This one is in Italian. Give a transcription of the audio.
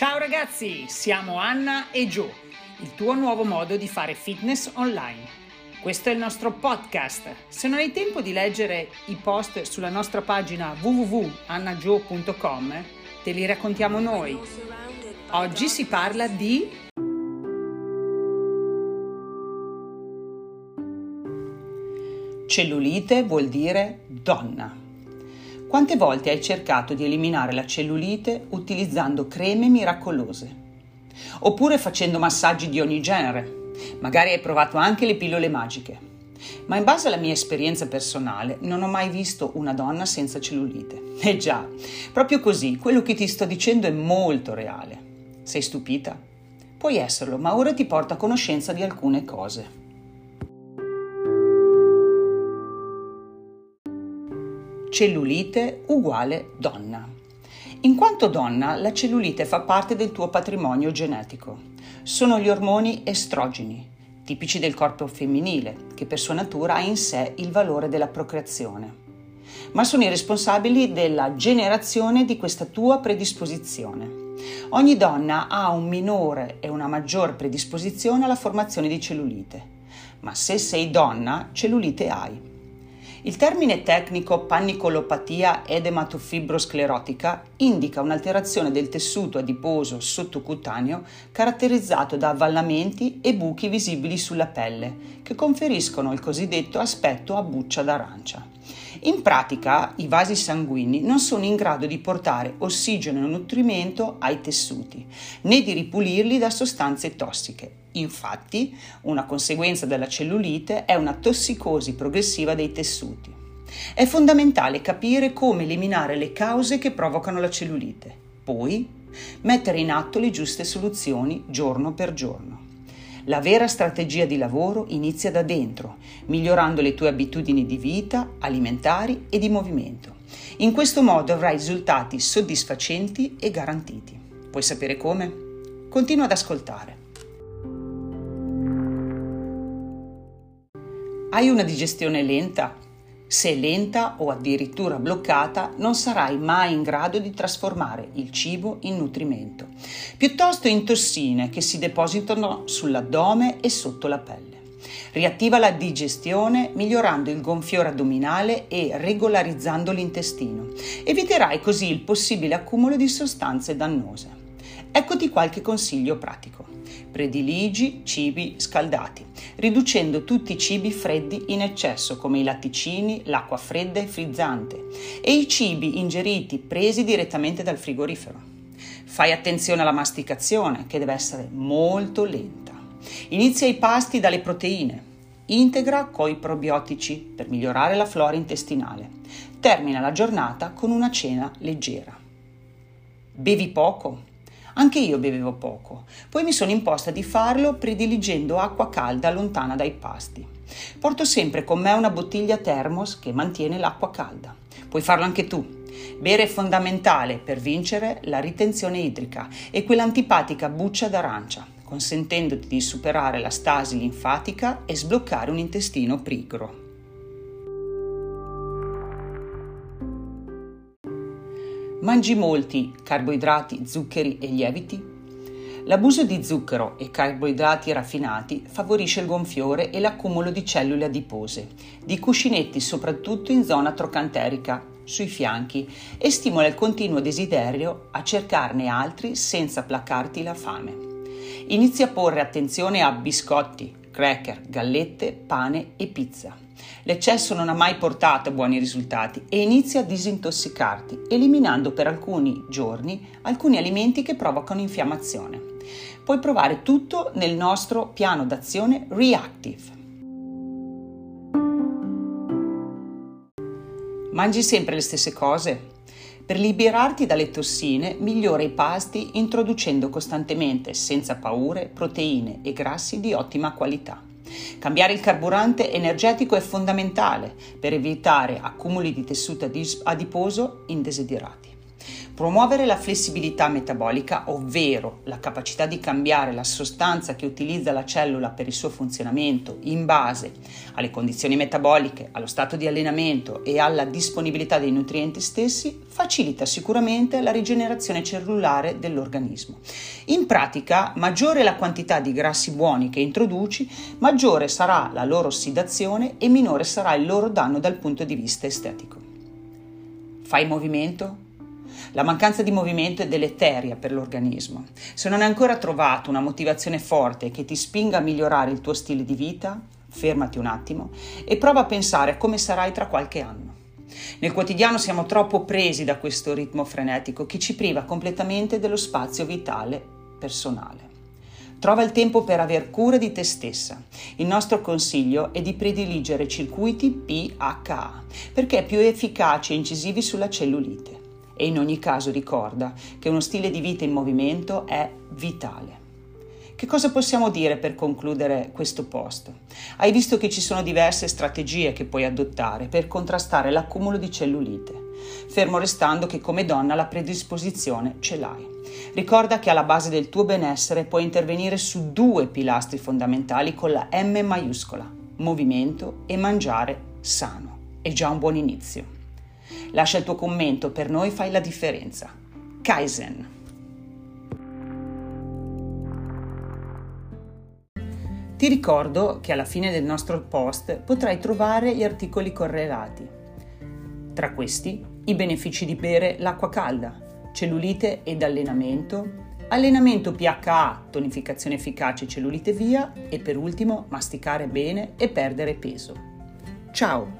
Ciao ragazzi, siamo Anna e Joe, il tuo nuovo modo di fare fitness online. Questo è il nostro podcast. Se non hai tempo di leggere i post sulla nostra pagina www.annagio.com, te li raccontiamo noi. Oggi si parla di Cellulite vuol dire donna. Quante volte hai cercato di eliminare la cellulite utilizzando creme miracolose? Oppure facendo massaggi di ogni genere? Magari hai provato anche le pillole magiche. Ma in base alla mia esperienza personale non ho mai visto una donna senza cellulite. Eh già, proprio così, quello che ti sto dicendo è molto reale. Sei stupita? Puoi esserlo, ma ora ti porto a conoscenza di alcune cose. Cellulite uguale donna. In quanto donna, la cellulite fa parte del tuo patrimonio genetico. Sono gli ormoni estrogeni, tipici del corpo femminile, che per sua natura ha in sé il valore della procreazione. Ma sono i responsabili della generazione di questa tua predisposizione. Ogni donna ha un minore e una maggior predisposizione alla formazione di cellulite. Ma se sei donna, cellulite hai. Il termine tecnico pannicolopatia edematofibrosclerotica indica un'alterazione del tessuto adiposo sottocutaneo caratterizzato da avvallamenti e buchi visibili sulla pelle, che conferiscono il cosiddetto aspetto a buccia d'arancia. In pratica i vasi sanguigni non sono in grado di portare ossigeno e nutrimento ai tessuti, né di ripulirli da sostanze tossiche. Infatti, una conseguenza della cellulite è una tossicosi progressiva dei tessuti. È fondamentale capire come eliminare le cause che provocano la cellulite, poi mettere in atto le giuste soluzioni giorno per giorno. La vera strategia di lavoro inizia da dentro, migliorando le tue abitudini di vita, alimentari e di movimento. In questo modo avrai risultati soddisfacenti e garantiti. Vuoi sapere come? Continua ad ascoltare. Hai una digestione lenta? Se lenta o addirittura bloccata, non sarai mai in grado di trasformare il cibo in nutrimento, piuttosto in tossine che si depositano sull'addome e sotto la pelle. Riattiva la digestione migliorando il gonfiore addominale e regolarizzando l'intestino. Eviterai così il possibile accumulo di sostanze dannose. Eccoti qualche consiglio pratico. Prediligi cibi scaldati, riducendo tutti i cibi freddi in eccesso come i latticini, l'acqua fredda e frizzante e i cibi ingeriti presi direttamente dal frigorifero. Fai attenzione alla masticazione che deve essere molto lenta. Inizia i pasti dalle proteine. Integra coi probiotici per migliorare la flora intestinale. Termina la giornata con una cena leggera. Bevi poco, anche io bevevo poco, poi mi sono imposta di farlo prediligendo acqua calda lontana dai pasti. Porto sempre con me una bottiglia thermos che mantiene l'acqua calda. Puoi farlo anche tu. Bere è fondamentale per vincere la ritenzione idrica e quell'antipatica buccia d'arancia, consentendoti di superare la stasi linfatica e sbloccare un intestino pigro. Mangi molti carboidrati, zuccheri e lieviti? L'abuso di zucchero e carboidrati raffinati favorisce il gonfiore e l'accumulo di cellule adipose, di cuscinetti soprattutto in zona trocanterica, sui fianchi, e stimola il continuo desiderio a cercarne altri senza placarti la fame. Inizia a porre attenzione a biscotti, cracker, gallette, pane e pizza. L'eccesso non ha mai portato buoni risultati e inizia a disintossicarti, eliminando per alcuni giorni alcuni alimenti che provocano infiammazione. Puoi provare tutto nel nostro piano d'azione Reactive. Mangi sempre le stesse cose? Per liberarti dalle tossine, migliora i pasti introducendo costantemente, senza paure, proteine e grassi di ottima qualità. Cambiare il carburante energetico è fondamentale per evitare accumuli di tessuto adiposo indesiderati. Promuovere la flessibilità metabolica, ovvero la capacità di cambiare la sostanza che utilizza la cellula per il suo funzionamento in base alle condizioni metaboliche, allo stato di allenamento e alla disponibilità dei nutrienti stessi, facilita sicuramente la rigenerazione cellulare dell'organismo. In pratica, maggiore è la quantità di grassi buoni che introduci, maggiore sarà la loro ossidazione e minore sarà il loro danno dal punto di vista estetico. Fai movimento? La mancanza di movimento è deleteria per l'organismo. Se non hai ancora trovato una motivazione forte che ti spinga a migliorare il tuo stile di vita, fermati un attimo e prova a pensare a come sarai tra qualche anno. Nel quotidiano siamo troppo presi da questo ritmo frenetico che ci priva completamente dello spazio vitale personale. Trova il tempo per aver cura di te stessa. Il nostro consiglio è di prediligere circuiti PHA perché più efficaci e incisivi sulla cellulite e in ogni caso ricorda che uno stile di vita in movimento è vitale. Che cosa possiamo dire per concludere questo post? Hai visto che ci sono diverse strategie che puoi adottare per contrastare l'accumulo di cellulite, fermo restando che come donna la predisposizione ce l'hai. Ricorda che alla base del tuo benessere puoi intervenire su due pilastri fondamentali con la M maiuscola, movimento e mangiare sano. È già un buon inizio. Lascia il tuo commento, per noi fai la differenza. Kaizen. Ti ricordo che alla fine del nostro post potrai trovare gli articoli correlati. Tra questi i benefici di bere l'acqua calda, cellulite ed allenamento, allenamento PHA, tonificazione efficace cellulite via e per ultimo masticare bene e perdere peso. Ciao!